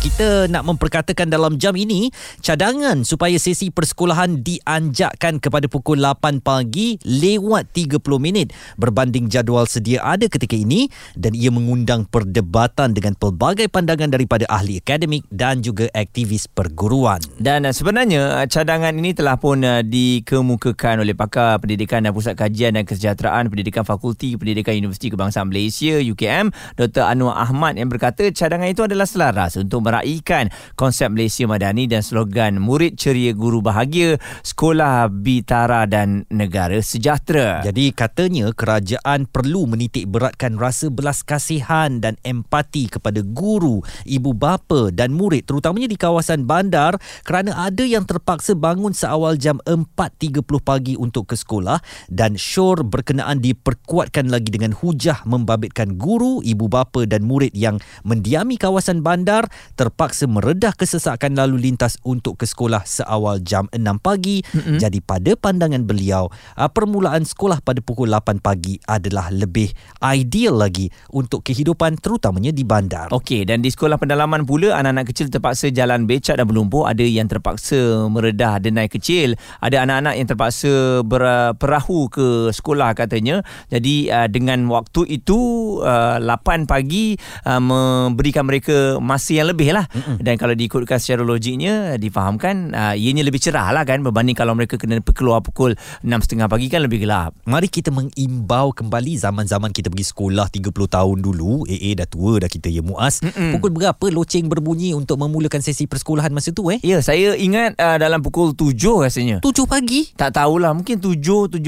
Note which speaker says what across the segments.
Speaker 1: kita nak memperkatakan dalam jam ini cadangan supaya sesi persekolahan dianjakkan kepada pukul 8 pagi lewat 30 minit berbanding jadual sedia ada ketika ini dan ia mengundang perdebatan dengan pelbagai pandangan daripada ahli akademik dan juga aktivis perguruan.
Speaker 2: Dan uh, sebenarnya uh, cadangan ini telah pun uh, dikemukakan oleh pakar pendidikan dan pusat kajian dan kesejahteraan pendidikan fakulti pendidikan Universiti Kebangsaan Malaysia UKM Dr. Anwar Ahmad yang berkata cadangan itu adalah selaras untuk meraihkan konsep Malaysia Madani dan slogan murid ceria guru bahagia sekolah bitara dan negara sejahtera.
Speaker 1: Jadi katanya kerajaan perlu menitik beratkan rasa belas kasihan dan empati kepada guru, ibu bapa dan murid terutamanya di kawasan bandar kerana ada yang terpaksa bangun seawal jam 4.30 pagi untuk ke sekolah dan syur berkenaan diperkuatkan lagi dengan hujah membabitkan guru, ibu bapa dan murid yang mendiami kawasan bandar terpaksa meredah kesesakan lalu lintas untuk ke sekolah seawal jam 6 pagi. Mm-hmm. Jadi pada pandangan beliau, uh, permulaan sekolah pada pukul 8 pagi adalah lebih ideal lagi untuk kehidupan terutamanya di bandar.
Speaker 2: Okey, dan di sekolah pendalaman pula anak-anak kecil terpaksa jalan becak dan berlumpur, ada yang terpaksa meredah denai kecil, ada anak-anak yang terpaksa berperahu ke sekolah katanya. Jadi uh, dengan waktu itu uh, 8 pagi uh, memberikan mereka masa yang lebih lah Mm-mm. dan kalau diikutkan secara logiknya difahamkan uh, ianya lebih cerah lah kan berbanding kalau mereka kena keluar pukul 6.30 pagi kan lebih gelap.
Speaker 1: Mari kita mengimbau kembali zaman-zaman kita pergi sekolah 30 tahun dulu. AA dah tua dah kita ya Muaz. Mm-mm. pukul berapa loceng berbunyi untuk memulakan sesi persekolahan masa tu eh?
Speaker 2: Ya saya ingat uh, dalam pukul 7 rasanya.
Speaker 1: 7 pagi?
Speaker 2: Tak tahulah mungkin 7 7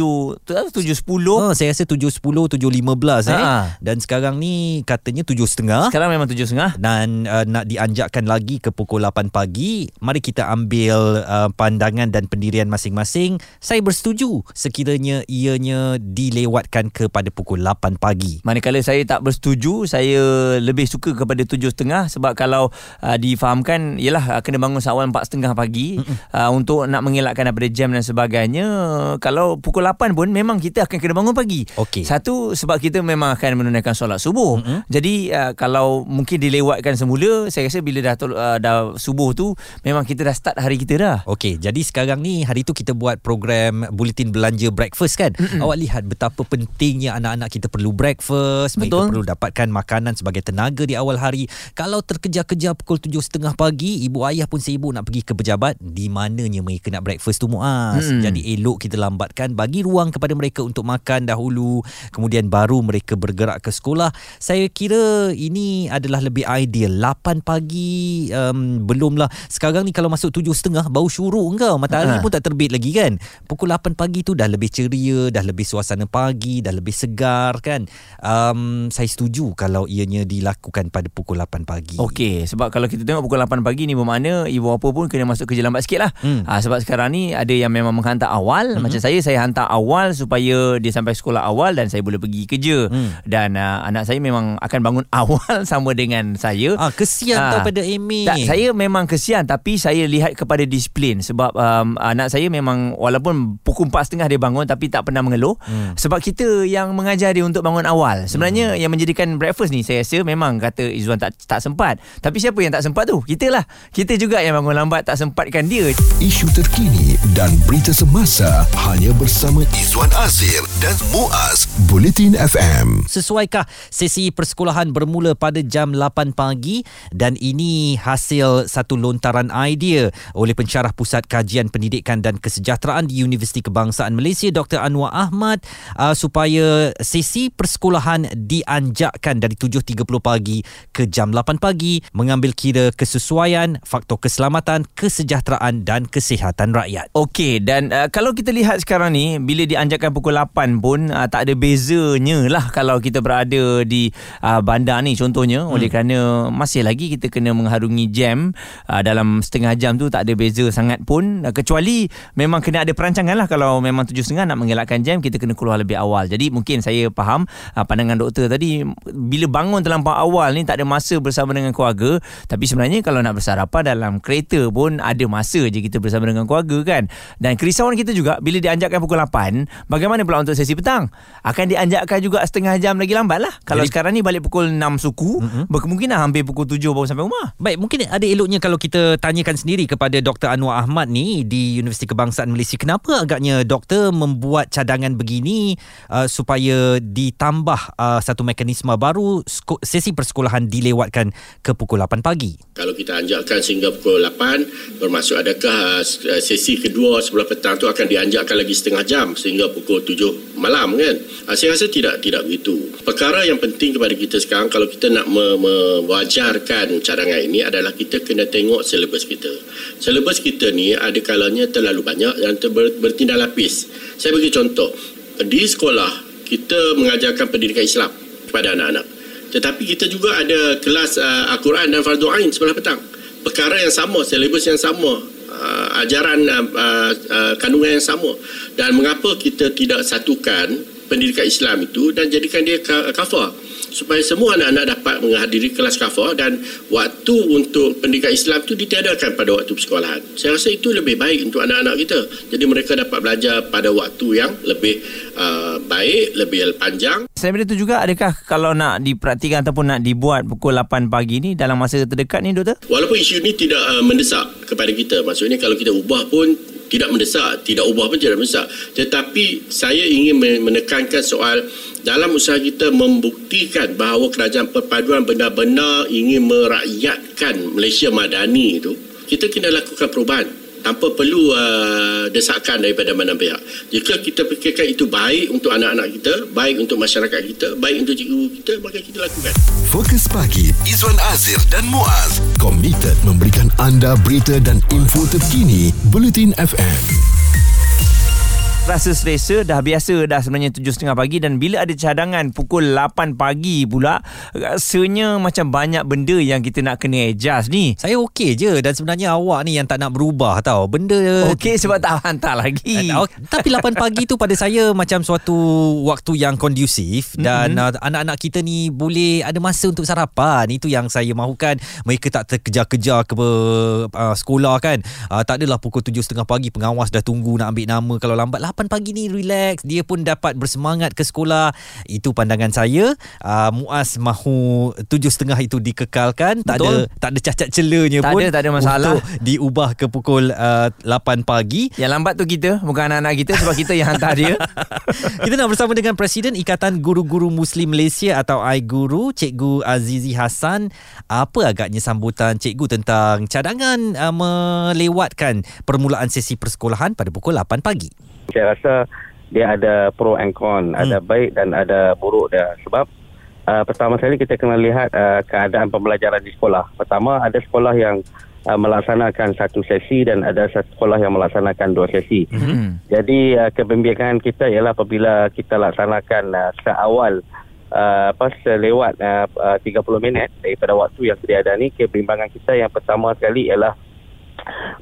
Speaker 2: 7.10
Speaker 1: oh, saya rasa 7.10 7.15 eh. Dan sekarang ni katanya 7.30
Speaker 2: sekarang memang 7.30
Speaker 1: dan uh, nak dianjurkan dianjakkan lagi ke pukul 8 pagi. Mari kita ambil uh, pandangan dan pendirian masing-masing. Saya bersetuju sekiranya ianya dilewatkan kepada pukul 8 pagi.
Speaker 2: Manakala saya tak bersetuju, saya lebih suka kepada 7.30 sebab kalau uh, difahamkan ialah uh, kena bangun seawal 4.30 pagi uh, untuk nak mengelakkan daripada jam dan sebagainya. Kalau pukul 8 pun memang kita akan kena bangun pagi.
Speaker 1: Okay.
Speaker 2: Satu sebab kita memang akan menunaikan solat subuh. Mm-hmm. Jadi uh, kalau mungkin dilewatkan semula, saya rasa bila dah uh, dah subuh tu memang kita dah start hari kita dah.
Speaker 1: Okey, jadi sekarang ni hari tu kita buat program bulletin belanja breakfast kan. Mm-mm. Awak lihat betapa pentingnya anak-anak kita perlu breakfast, Betul. mereka perlu dapatkan makanan sebagai tenaga di awal hari. Kalau terkejar-kejar pukul 7.30 pagi, ibu ayah pun sibuk nak pergi ke pejabat, di mananya mereka nak breakfast tu Muaz. Mm. Jadi elok kita lambatkan bagi ruang kepada mereka untuk makan dahulu, kemudian baru mereka bergerak ke sekolah. Saya kira ini adalah lebih ideal 8 pagi pagi um, belum lah. Sekarang ni kalau masuk tujuh setengah bau syuruk kau matahari ha. pun tak terbit lagi kan? Pukul 8 pagi tu dah lebih ceria dah lebih suasana pagi dah lebih segar kan? Um, saya setuju kalau ianya dilakukan pada pukul 8 pagi.
Speaker 2: Okey, sebab kalau kita tengok pukul 8 pagi ni bermakna ibu apa pun kena masuk kerja lambat sikit lah. Hmm. ha, sebab sekarang ni ada yang memang menghantar awal. Hmm. macam saya saya hantar awal supaya dia sampai sekolah awal dan saya boleh pergi kerja. Hmm. dan uh, anak saya memang akan bangun awal sama dengan saya.
Speaker 1: Ah, kesian ha, kepada Amy.
Speaker 2: Tak, saya memang kesian tapi saya lihat kepada disiplin sebab um, anak saya memang walaupun pukul 4.30 dia bangun tapi tak pernah mengeluh hmm. sebab kita yang mengajar dia untuk bangun awal. Sebenarnya hmm. yang menjadikan breakfast ni saya rasa memang kata Izwan tak tak sempat. Tapi siapa yang tak sempat tu? Kita lah. Kita juga yang bangun lambat tak sempatkan dia.
Speaker 3: Isu terkini dan berita semasa hanya bersama Izwan Azir dan Muaz Bulletin FM.
Speaker 1: Sesuaikah sesi persekolahan bermula pada jam 8 pagi dan ini hasil satu lontaran idea oleh pensyarah Pusat Kajian Pendidikan dan Kesejahteraan di Universiti Kebangsaan Malaysia Dr. Anwar Ahmad uh, supaya sesi persekolahan dianjakkan dari 7.30 pagi ke jam 8 pagi mengambil kira kesesuaian, faktor keselamatan, kesejahteraan dan kesihatan rakyat.
Speaker 2: Okey dan uh, kalau kita lihat sekarang ni bila dianjakkan pukul 8 pun uh, tak ada bezanya lah kalau kita berada di uh, bandar ni contohnya hmm. oleh kerana masih lagi kita kena mengharungi jam uh, dalam setengah jam tu tak ada beza sangat pun. Uh, kecuali memang kena ada perancangan lah. Kalau memang tujuh setengah nak mengelakkan jam kita kena keluar lebih awal. Jadi mungkin saya faham uh, pandangan doktor tadi bila bangun terlampau awal ni tak ada masa bersama dengan keluarga. Tapi sebenarnya kalau nak bersarapan dalam kereta pun ada masa je kita bersama dengan keluarga kan? Dan kerisauan kita juga bila dianjakkan pukul 8 bagaimana pula untuk sesi petang? Akan dianjakkan juga setengah jam lagi lambat lah. Kalau jadi, sekarang ni balik pukul 6 suku uh-huh. berkemungkinan hampir pukul 7 baru sampai rumah.
Speaker 1: Baik mungkin ada eloknya kalau kita tanyakan sendiri kepada Dr. Anwar Ahmad ni di Universiti Kebangsaan Malaysia kenapa agaknya doktor membuat cadangan begini uh, supaya ditambah uh, satu mekanisme baru sesi persekolahan dilewatkan ke pukul 8 pagi?
Speaker 4: Kalau kita anjakkan sehingga pukul 8 bermaksud adakah uh, sesi kedua sebelah petang tu akan dianjakkan lagi setengah jam sehingga pukul 7 malam kan? Uh, saya rasa tidak tidak begitu. Perkara yang penting kepada kita sekarang kalau kita nak mewajarkan cadangan ini adalah kita kena tengok silibus kita silibus kita ni ada kalanya terlalu banyak dan ter- bertindak lapis saya bagi contoh di sekolah kita mengajarkan pendidikan Islam kepada anak-anak tetapi kita juga ada kelas uh, Al-Quran dan Fardu Ain sebelah petang. Perkara yang sama, silibus yang sama, uh, ajaran uh, uh, kandungan yang sama. Dan mengapa kita tidak satukan pendidikan Islam itu dan jadikan dia kafar? Supaya semua anak-anak dapat menghadiri kelas kafah dan waktu untuk pendidikan Islam itu ditiadakan pada waktu persekolahan. Saya rasa itu lebih baik untuk anak-anak kita. Jadi mereka dapat belajar pada waktu yang lebih uh, baik, lebih panjang.
Speaker 2: Saya itu juga adakah kalau nak diperhatikan ataupun nak dibuat pukul 8 pagi ni dalam masa terdekat ni doktor?
Speaker 4: Walaupun isu ini tidak uh, mendesak kepada kita. Maksudnya kalau kita ubah pun tidak mendesak, tidak ubah pun tidak mendesak. Tetapi saya ingin menekankan soal dalam usaha kita membuktikan bahawa kerajaan perpaduan benar-benar ingin merakyatkan Malaysia Madani itu, kita kena lakukan perubahan tanpa perlu uh, desakan daripada mana pihak. Jika kita fikirkan itu baik untuk anak-anak kita, baik untuk masyarakat kita, baik untuk cikgu kita, maka kita lakukan.
Speaker 3: Fokus pagi Izwan Azir dan Muaz komited memberikan anda berita dan info terkini Bulletin FM
Speaker 2: rasa selesa dah biasa dah sebenarnya 7.30 pagi dan bila ada cadangan pukul 8 pagi pula rasanya macam banyak benda yang kita nak kena adjust ni.
Speaker 1: Saya okey je dan sebenarnya awak ni yang tak nak berubah tau. Benda
Speaker 2: okey sebab tak hantar lagi.
Speaker 1: Uh, tapi 8 pagi tu pada saya macam suatu waktu yang kondusif dan mm-hmm. uh, anak-anak kita ni boleh ada masa untuk sarapan. Itu yang saya mahukan. Mereka tak terkejar-kejar ke uh, sekolah kan. Uh, tak adalah pukul 7.30 pagi pengawas dah tunggu nak ambil nama kalau lambat 8 pagi ni relax. Dia pun dapat bersemangat ke sekolah. Itu pandangan saya. Uh, muas mahu 7.30 itu dikekalkan. Tak ada tak ada cacat celanya
Speaker 2: tak
Speaker 1: pun
Speaker 2: ada tak ada masalah.
Speaker 1: untuk diubah ke pukul uh, 8 pagi.
Speaker 2: Yang lambat tu kita bukan anak-anak kita sebab kita yang hantar dia.
Speaker 1: Kita nak bersama dengan Presiden Ikatan Guru-Guru Muslim Malaysia atau iGuru Cikgu Azizi Hassan. Apa agaknya sambutan cikgu tentang cadangan uh, melewatkan permulaan sesi persekolahan pada pukul 8 pagi
Speaker 5: saya rasa dia ada pro and con, hmm. ada baik dan ada buruk dia. Sebab uh, pertama sekali kita kena lihat uh, keadaan pembelajaran di sekolah. Pertama ada sekolah yang uh, melaksanakan satu sesi dan ada satu sekolah yang melaksanakan dua sesi. Hmm. Jadi uh, kebimbangan kita ialah apabila kita laksanakan uh, seawal uh, apa selewat uh, uh, 30 minit daripada waktu yang sedia ni kebimbangan kita yang pertama sekali ialah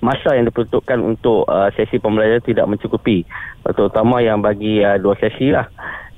Speaker 5: masa yang diperuntukkan untuk uh, sesi pembelajaran tidak mencukupi. Terutama yang bagi uh, dua sesi lah.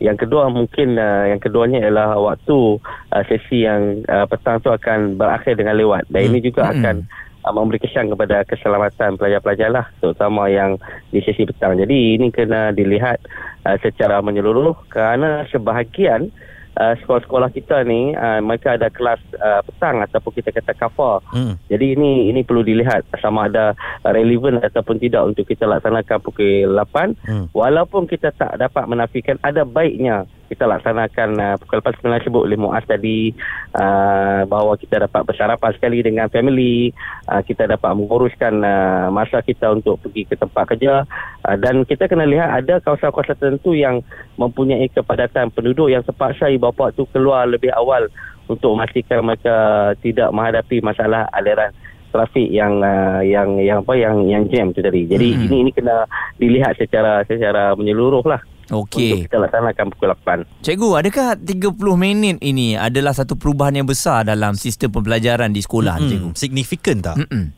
Speaker 5: Yang kedua mungkin uh, yang keduanya ialah waktu uh, sesi yang uh, petang tu akan berakhir dengan lewat. Dan hmm. ini juga hmm. akan uh, memberi kesan kepada keselamatan pelajar-pelajar lah. Terutama yang di sesi petang. Jadi ini kena dilihat uh, secara menyeluruh kerana sebahagian uh, sekolah-sekolah kita ni uh, mereka ada kelas uh, petang ataupun kita kata kafar. Hmm. Jadi ini ini perlu dilihat sama ada relevan ataupun tidak untuk kita laksanakan pukul 8 hmm. walaupun kita tak dapat menafikan ada baiknya kita laksanakan uh, pukul lepas sebenarnya sebut oleh Muaz tadi uh, bahawa kita dapat bersarapan sekali dengan family uh, kita dapat menguruskan uh, masa kita untuk pergi ke tempat kerja uh, dan kita kena lihat ada kawasan-kawasan tertentu yang mempunyai kepadatan penduduk yang terpaksa ibu bapa tu keluar lebih awal untuk memastikan mereka tidak menghadapi masalah aliran trafik yang uh, yang yang apa yang yang jam tu tadi. Jadi hmm. ini ini kena dilihat secara secara menyeluruh lah.
Speaker 2: Okey.
Speaker 5: Untuk kita laksanakan pukul 8.
Speaker 2: Cikgu, adakah 30 minit ini adalah satu perubahan yang besar dalam sistem pembelajaran di sekolah,
Speaker 1: Hmm,
Speaker 2: cikgu?
Speaker 1: signifikan tak?
Speaker 2: Mm-mm.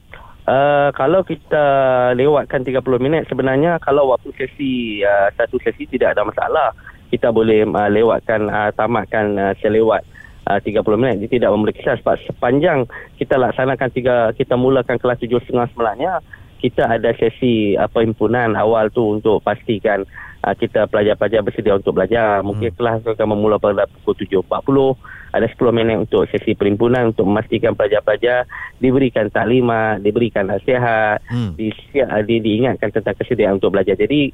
Speaker 5: Uh, kalau kita lewatkan 30 minit sebenarnya kalau waktu sesi uh, satu sesi tidak ada masalah kita boleh uh, lewatkan uh, tamatkan uh, selewat uh, 30 minit dia tidak memberi kisah sebab sepanjang kita laksanakan tiga kita mulakan kelas 7.30 sebenarnya kita ada sesi uh, perhimpunan awal tu untuk pastikan uh, kita pelajar-pelajar bersedia untuk belajar mungkin hmm. kelas akan memula pada pukul 7.40 ada 10 minit untuk sesi perhimpunan untuk memastikan pelajar-pelajar diberikan taklimat, diberikan nasihat,
Speaker 1: Hmm.
Speaker 5: di, di, diingatkan tentang kesediaan untuk belajar. Jadi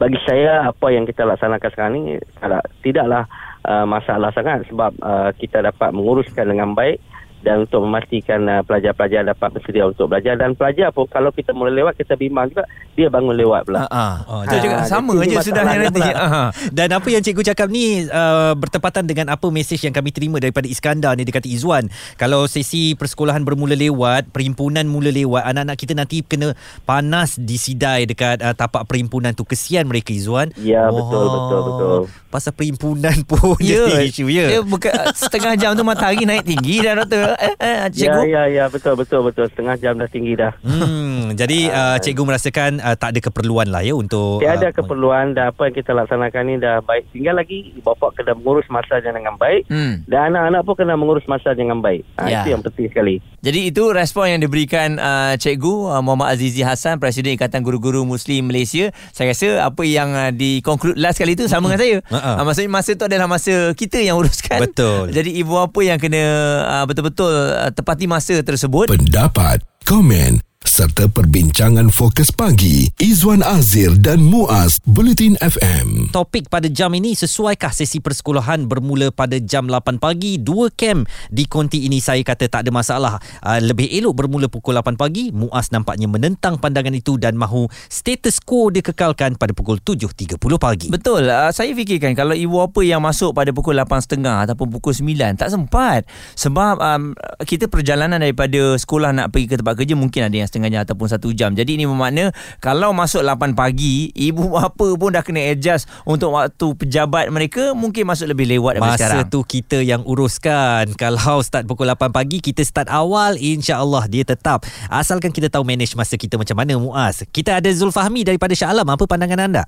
Speaker 5: bagi saya apa yang kita laksanakan sekarang ni tidak, tidaklah uh, masalah sangat sebab uh, kita dapat menguruskan dengan baik dan untuk memastikan uh, pelajar-pelajar dapat bersedia untuk belajar dan pelajar pun kalau kita mula lewat kita bimbang juga dia bangun lewat pula.
Speaker 2: Ha ah.
Speaker 1: Oh,
Speaker 2: Betul
Speaker 1: jadi-
Speaker 2: juga sama
Speaker 5: jadi
Speaker 2: je sudah nanti. Ah.
Speaker 1: Dan apa yang cikgu cakap ni uh, bertepatan dengan apa mesej yang kami terima daripada Iskandar ni dia kata Izwan kalau sesi persekolahan bermula lewat perhimpunan mula lewat anak-anak kita nanti kena panas disidai dekat uh, tapak perhimpunan tu kesian mereka Izwan
Speaker 5: Ya, betul, betul, betul.
Speaker 1: pasal perhimpunan pun
Speaker 2: Ya,
Speaker 1: jadi isu ya
Speaker 2: Dia bukan setengah jam tu matahari naik tinggi dah doktor. Eh, eh, cikgu.
Speaker 5: Ya, ya, ya, betul, betul, betul. Setengah jam dah tinggi dah.
Speaker 1: Hmm, jadi uh, cikgu merasakan uh, tak ada keperluan lah ya untuk
Speaker 5: Tiada
Speaker 1: uh,
Speaker 5: keperluan dan apa yang kita laksanakan ni dah baik. Tinggal lagi bapa kena mengurus masanya dengan baik
Speaker 2: Hmm.
Speaker 5: dan anak-anak pun kena mengurus masa dengan baik. Ha,
Speaker 2: Ya.
Speaker 5: Itu yang penting sekali.
Speaker 2: Jadi itu respon yang diberikan uh, Cikgu uh, Muhammad Azizi Hassan Presiden Ikatan Guru-Guru Muslim Malaysia. Saya rasa apa yang uh, di-conclude last kali itu sama dengan saya.
Speaker 1: Ha-ha.
Speaker 2: Uh, maksudnya masa tu adalah masa kita yang uruskan.
Speaker 1: Betul.
Speaker 2: Jadi ibu apa yang kena uh, betul-betul uh, tepati masa tersebut.
Speaker 3: Pendapat, komen serta perbincangan fokus pagi Izwan Azir dan Muaz Bulletin FM.
Speaker 1: Topik pada jam ini sesuaikah sesi persekolahan bermula pada jam 8 pagi? Dua kem di konti ini saya kata tak ada masalah. Uh, lebih elok bermula pukul 8 pagi. Muaz nampaknya menentang pandangan itu dan mahu status quo dikekalkan pada pukul 7.30 pagi.
Speaker 2: Betul. Uh, saya fikirkan kalau ibu apa yang masuk pada pukul 8.30 ataupun pukul 9 tak sempat. Sebab um, kita perjalanan daripada sekolah nak pergi ke tempat kerja mungkin ada yang setengah jam ataupun satu jam. Jadi ini bermakna kalau masuk 8 pagi, ibu bapa pun dah kena adjust untuk waktu pejabat mereka mungkin masuk lebih lewat daripada
Speaker 1: Masa
Speaker 2: sekarang.
Speaker 1: tu kita yang uruskan. Kalau start pukul 8 pagi, kita start awal, insya-Allah dia tetap. Asalkan kita tahu manage masa kita macam mana Muaz. Kita ada Zulfahmi daripada Shah Alam. Apa pandangan anda?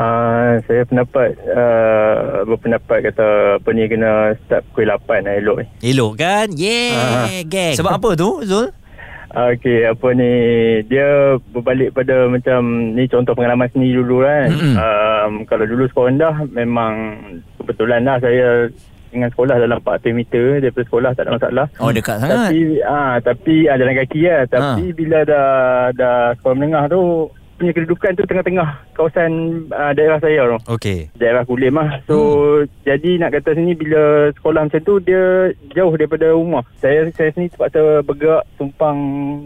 Speaker 6: Uh, saya pendapat uh, berpendapat kata apa ni kena start pukul 8 lah elok ni.
Speaker 1: Elok kan? Yeah, geng.
Speaker 2: Sebab apa tu Zul?
Speaker 6: Okey, apa ni dia berbalik pada macam ni contoh pengalaman sendiri dulu kan. Um, kalau dulu sekolah rendah memang kebetulan lah saya dengan sekolah dalam 400 meter daripada sekolah tak ada masalah.
Speaker 2: Oh dekat sangat.
Speaker 6: Tapi ah tapi ah, jalan kaki lah. Tapi bila dah dah sekolah menengah tu punya kedudukan tu tengah-tengah kawasan ah, daerah saya tu.
Speaker 1: Okey.
Speaker 6: daerah Kulim lah. So hmm. jadi nak kata sini bila sekolah macam tu dia jauh daripada rumah. Saya saya sini terpaksa bergerak tumpang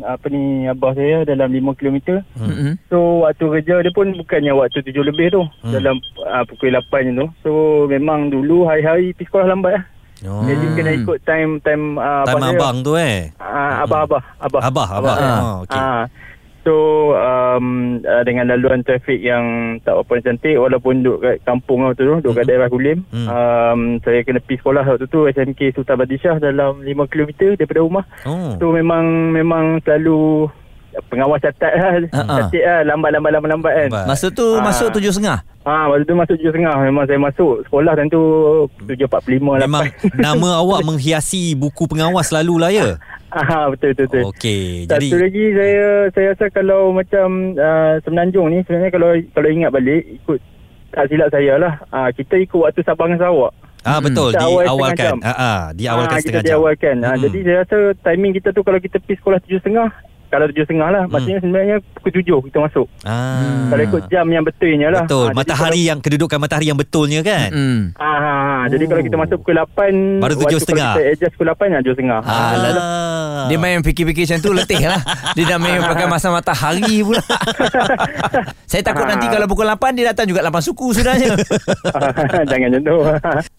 Speaker 6: apa ni abah saya dalam 5 km.
Speaker 2: Hmm.
Speaker 6: So waktu kerja dia pun bukannya waktu 7 lebih tu.
Speaker 1: Hmm.
Speaker 6: Hmm. Dalam uh, pukul 8 je tu. So memang dulu hari-hari pergi sekolah lambat lah.
Speaker 1: Oh.
Speaker 6: Jadi kena ikut time time uh,
Speaker 1: Time
Speaker 6: abah saya.
Speaker 1: abang tu eh.
Speaker 6: Uh, abah-abah. Abah.
Speaker 1: Abah, abah.
Speaker 2: Ah.
Speaker 1: Oh, okey.
Speaker 6: Ah. So um, uh, dengan laluan trafik yang tak apa cantik walaupun duduk kat kampung waktu tu, duduk kat
Speaker 1: Mhm.
Speaker 6: daerah Kulim.
Speaker 1: Hmm.
Speaker 6: Um, saya kena pergi sekolah waktu tu SMK Sultan Badishah dalam 5 km daripada rumah.
Speaker 1: Oh.
Speaker 6: So memang memang selalu pengawas catat lah.
Speaker 2: Ah, ah.
Speaker 6: Cantik lah lambat-lambat lambat-lambat kan.
Speaker 2: Masa tu
Speaker 6: Ah.
Speaker 2: masuk tujuh setengah.
Speaker 6: Ha, waktu tu masuk 7.30 memang saya masuk sekolah tentu 7.45
Speaker 1: Memang nama awak menghiasi buku pengawas selalu lah ya.
Speaker 6: Ah, betul betul betul.
Speaker 1: Okey.
Speaker 6: Satu
Speaker 1: Jadi
Speaker 6: lagi saya saya rasa kalau macam uh, Semenanjung ni sebenarnya kalau kalau ingat balik ikut tak silap saya lah uh, kita ikut waktu Sabah dengan Sarawak.
Speaker 1: ah betul
Speaker 6: Kita awal
Speaker 1: diawalkan.
Speaker 6: jam.
Speaker 1: Ah ah diawalkan
Speaker 6: Ah,
Speaker 1: setengah
Speaker 6: kita
Speaker 1: jam.
Speaker 6: diawalkan. Ah,
Speaker 1: Hmm.
Speaker 6: Jadi saya rasa timing kita tu kalau kita pergi sekolah 7.30 kalau 7.30 lah
Speaker 1: Hmm.
Speaker 6: maksudnya sebenarnya pukul 7 kita masuk.
Speaker 1: Ah.
Speaker 6: Kalau ikut jam yang betulnya lah.
Speaker 1: Betul.
Speaker 6: Jadi
Speaker 1: matahari yang kedudukan matahari yang betulnya kan.
Speaker 2: Hmm.
Speaker 6: Kalau, ah, ah, ah. Jadi
Speaker 1: Oh.
Speaker 6: kalau kita masuk pukul 8
Speaker 1: Baru 7.30.
Speaker 6: Kalau kita adjust pukul 8 ya 7.30.
Speaker 2: Ah, lalu- Dia main fikir-fikir macam tu letih lah. Dia dah main pakai masa matahari pula. Saya takut nanti kalau pukul 8 dia datang juga 8 suku sudahnya.
Speaker 6: Jangan macam tu.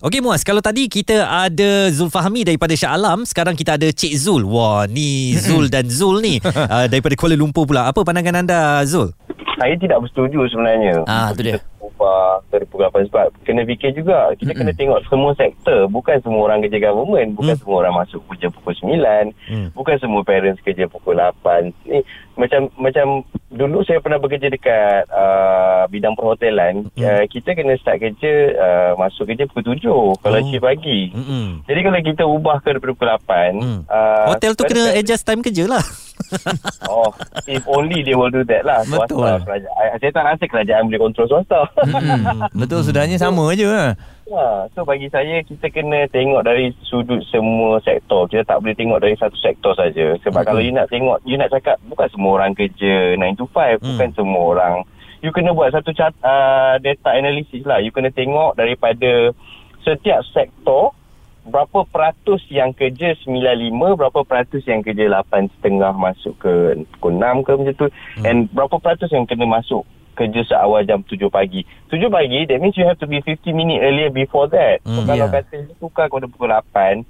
Speaker 1: Okey Muaz, kalau tadi kita ada Zulfahmi daripada Shah Alam, sekarang kita ada Cik Zul. Wah, ni Zul dan Zul ni uh, daripada Kuala Lumpur pula. Apa pandangan anda Zul?
Speaker 7: Saya tidak bersetuju sebenarnya.
Speaker 2: Ah, tu dia.
Speaker 7: Ubah pukul 8 sebab kena fikir juga kita mm-hmm. kena tengok semua sektor bukan semua orang kerja government bukan mm. semua orang masuk kerja pukul 9 mm. bukan semua parents kerja pukul 8 ni macam macam dulu saya pernah bekerja dekat uh, bidang perhotelan mm. uh, kita kena start kerja uh, masuk kerja pukul 7 kalau oh. shift pagi mm-hmm. jadi kalau kita ubah ke pukul 8 mm.
Speaker 1: uh, hotel tu kena adjust time kerja lah
Speaker 7: oh, if only they will do that lah.
Speaker 2: Betul.
Speaker 7: Swasta, saya tak rasa kerajaan boleh kontrol swasta.
Speaker 2: Hmm, betul, sudahnya sama je.
Speaker 7: Ha, so bagi saya kita kena tengok dari sudut semua sektor. Kita tak boleh tengok dari satu sektor saja. Sebab hmm. kalau you nak tengok, you nak cakap bukan semua orang kerja 9 to 5, hmm. bukan semua orang. You kena buat satu cat, uh, data analysis lah. You kena tengok daripada setiap sektor berapa peratus yang kerja 95, berapa peratus yang kerja 8 setengah masuk ke pukul 6 ke macam tu. Hmm. And berapa peratus yang kena masuk kerja seawal jam 7 pagi. 7 pagi, that means you have to be 50 minit earlier before that. Hmm, so, kalau yeah. kata tukar kepada pukul 8,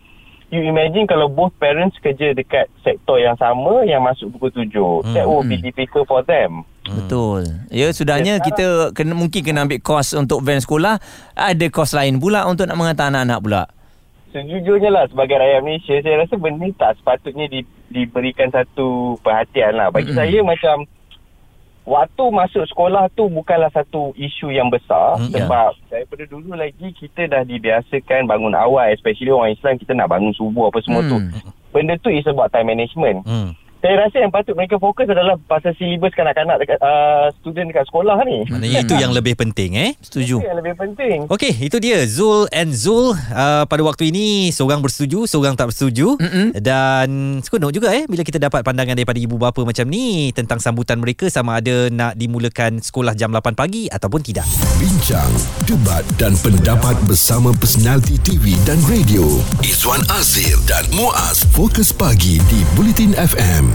Speaker 7: you imagine kalau both parents kerja dekat sektor yang sama yang masuk pukul 7. Hmm. That will be difficult for them.
Speaker 2: Hmm. Betul. Ya, sudahnya ya, kita kena, mungkin kena ambil kos untuk van sekolah. Ada kos lain pula untuk nak menghantar anak-anak pula
Speaker 7: sejujurnya lah sebagai rakyat Malaysia saya rasa benda ni tak sepatutnya di, diberikan satu perhatian lah bagi mm-hmm. saya macam waktu masuk sekolah tu bukanlah satu isu yang besar mm-hmm. sebab daripada dulu lagi kita dah dibiasakan bangun awal especially orang Islam kita nak bangun subuh apa semua mm. tu benda tu is about time management mm saya rasa yang patut mereka fokus adalah pasal silibus kanak-kanak dekat uh, student dekat sekolah ni.
Speaker 1: Maknanya itu yang lebih penting eh.
Speaker 2: Setuju.
Speaker 7: Itu yang lebih penting.
Speaker 1: Okey, itu dia Zul and Zul uh, pada waktu ini seorang bersetuju, seorang tak bersetuju Mm-mm. dan seronok juga eh bila kita dapat pandangan daripada ibu bapa macam ni tentang sambutan mereka sama ada nak dimulakan sekolah jam 8 pagi ataupun tidak.
Speaker 3: Bincang, debat dan pendapat bersama personaliti TV dan radio. Izwan Azir dan Muaz Fokus Pagi di Bulletin FM.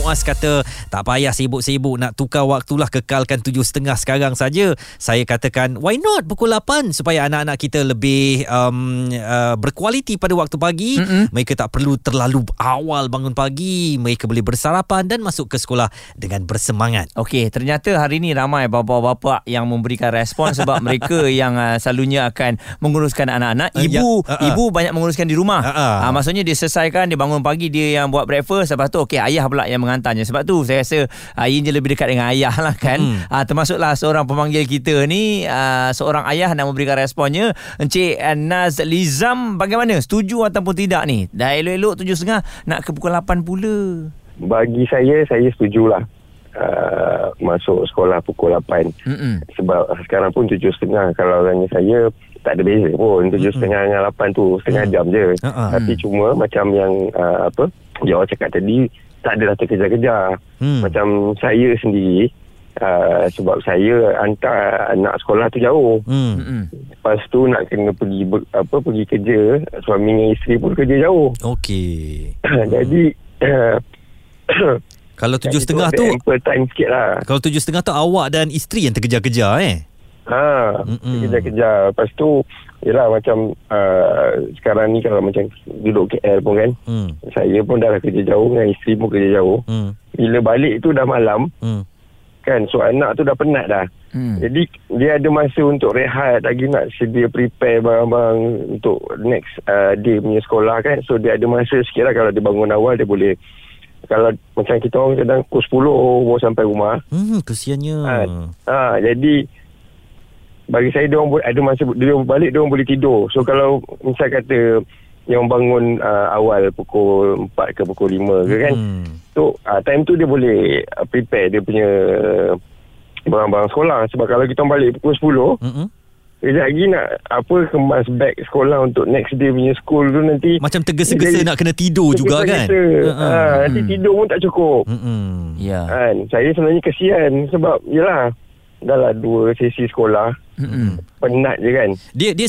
Speaker 1: Muaz kata tak payah sibuk-sibuk nak tukar waktulah kekalkan tujuh setengah sekarang saja. Saya katakan why not pukul 8 supaya anak-anak kita lebih um, uh, berkualiti pada waktu pagi. Mm-hmm. Mereka tak perlu terlalu awal bangun pagi. Mereka boleh bersarapan dan masuk ke sekolah dengan bersemangat.
Speaker 2: Okey, ternyata hari ini ramai bapa-bapa yang memberikan respon sebab mereka yang uh, selalunya akan menguruskan anak-anak. Uh, ibu ya, uh, uh. ibu banyak menguruskan di rumah. Uh, uh. Uh, maksudnya dia selesaikan, dia bangun pagi, dia yang buat breakfast. Lepas tu okey ayah pula yang yang menghantarnya sebab tu saya rasa uh, je lebih dekat dengan ayah lah kan. Hmm. uh, termasuklah seorang pemanggil kita ni uh, seorang ayah nak memberikan responnya. Encik Naz Lizam bagaimana? Setuju ataupun tidak ni? Dah elok-elok tujuh setengah nak ke pukul 8 pula?
Speaker 7: Bagi saya saya setujulah Uh, masuk sekolah pukul 8 Mm-mm. sebab sekarang pun tujuh setengah. Kalau orangnya saya tak ada beza pun. Tujuh setengah dengan lapan tu setengah mm. jam je. Uh-uh. tapi cuma macam yang uh, apa dia orang cakap tadi tak adalah terkejar-kejar. Hmm. Macam saya sendiri, uh, sebab saya hantar anak sekolah tu jauh. Hmm. hmm. Lepas tu nak kena pergi ber, apa pergi kerja, suami dengan isteri pun kerja jauh.
Speaker 1: Okey.
Speaker 7: Jadi... Uh,
Speaker 1: kalau tujuh setengah tu...
Speaker 7: time sikit lah.
Speaker 1: Kalau tujuh setengah tu awak dan isteri yang terkejar-kejar eh?
Speaker 7: Ha, kejar-kejar. Lepas tu, yelah macam uh, sekarang ni kalau macam duduk KL pun kan, mm. saya pun dah kerja jauh dengan isteri pun kerja jauh. Mm. Bila balik tu dah malam, mm. kan, so anak tu dah penat dah. Mm. Jadi, dia ada masa untuk rehat lagi nak sedia prepare barang-barang untuk next uh, day punya sekolah kan. So, dia ada masa sikit lah kalau dia bangun awal, dia boleh kalau macam kita orang kadang pukul 10 baru sampai rumah.
Speaker 1: Hmm, kesiannya. Ha,
Speaker 7: ha, jadi bagi saya dia orang ada masa dia balik dia orang boleh tidur. So kalau misal kata yang bangun uh, awal pukul 4 ke pukul 5 ke kan. Hmm. So uh, time tu dia boleh uh, prepare dia punya barang-barang sekolah sebab kalau kita balik pukul 10 hmm. Kejap lagi nak apa kemas beg sekolah untuk next day punya school tu nanti
Speaker 1: macam tergesa-gesa nak kena tidur juga kan.
Speaker 7: Uh-huh. Ha, nanti hmm. tidur pun tak cukup. Hmm. Ya. Yeah. Kan? Saya sebenarnya kesian sebab yalah dah lah dua sesi sekolah. Mm-hmm. Penat je kan.
Speaker 1: Dia dia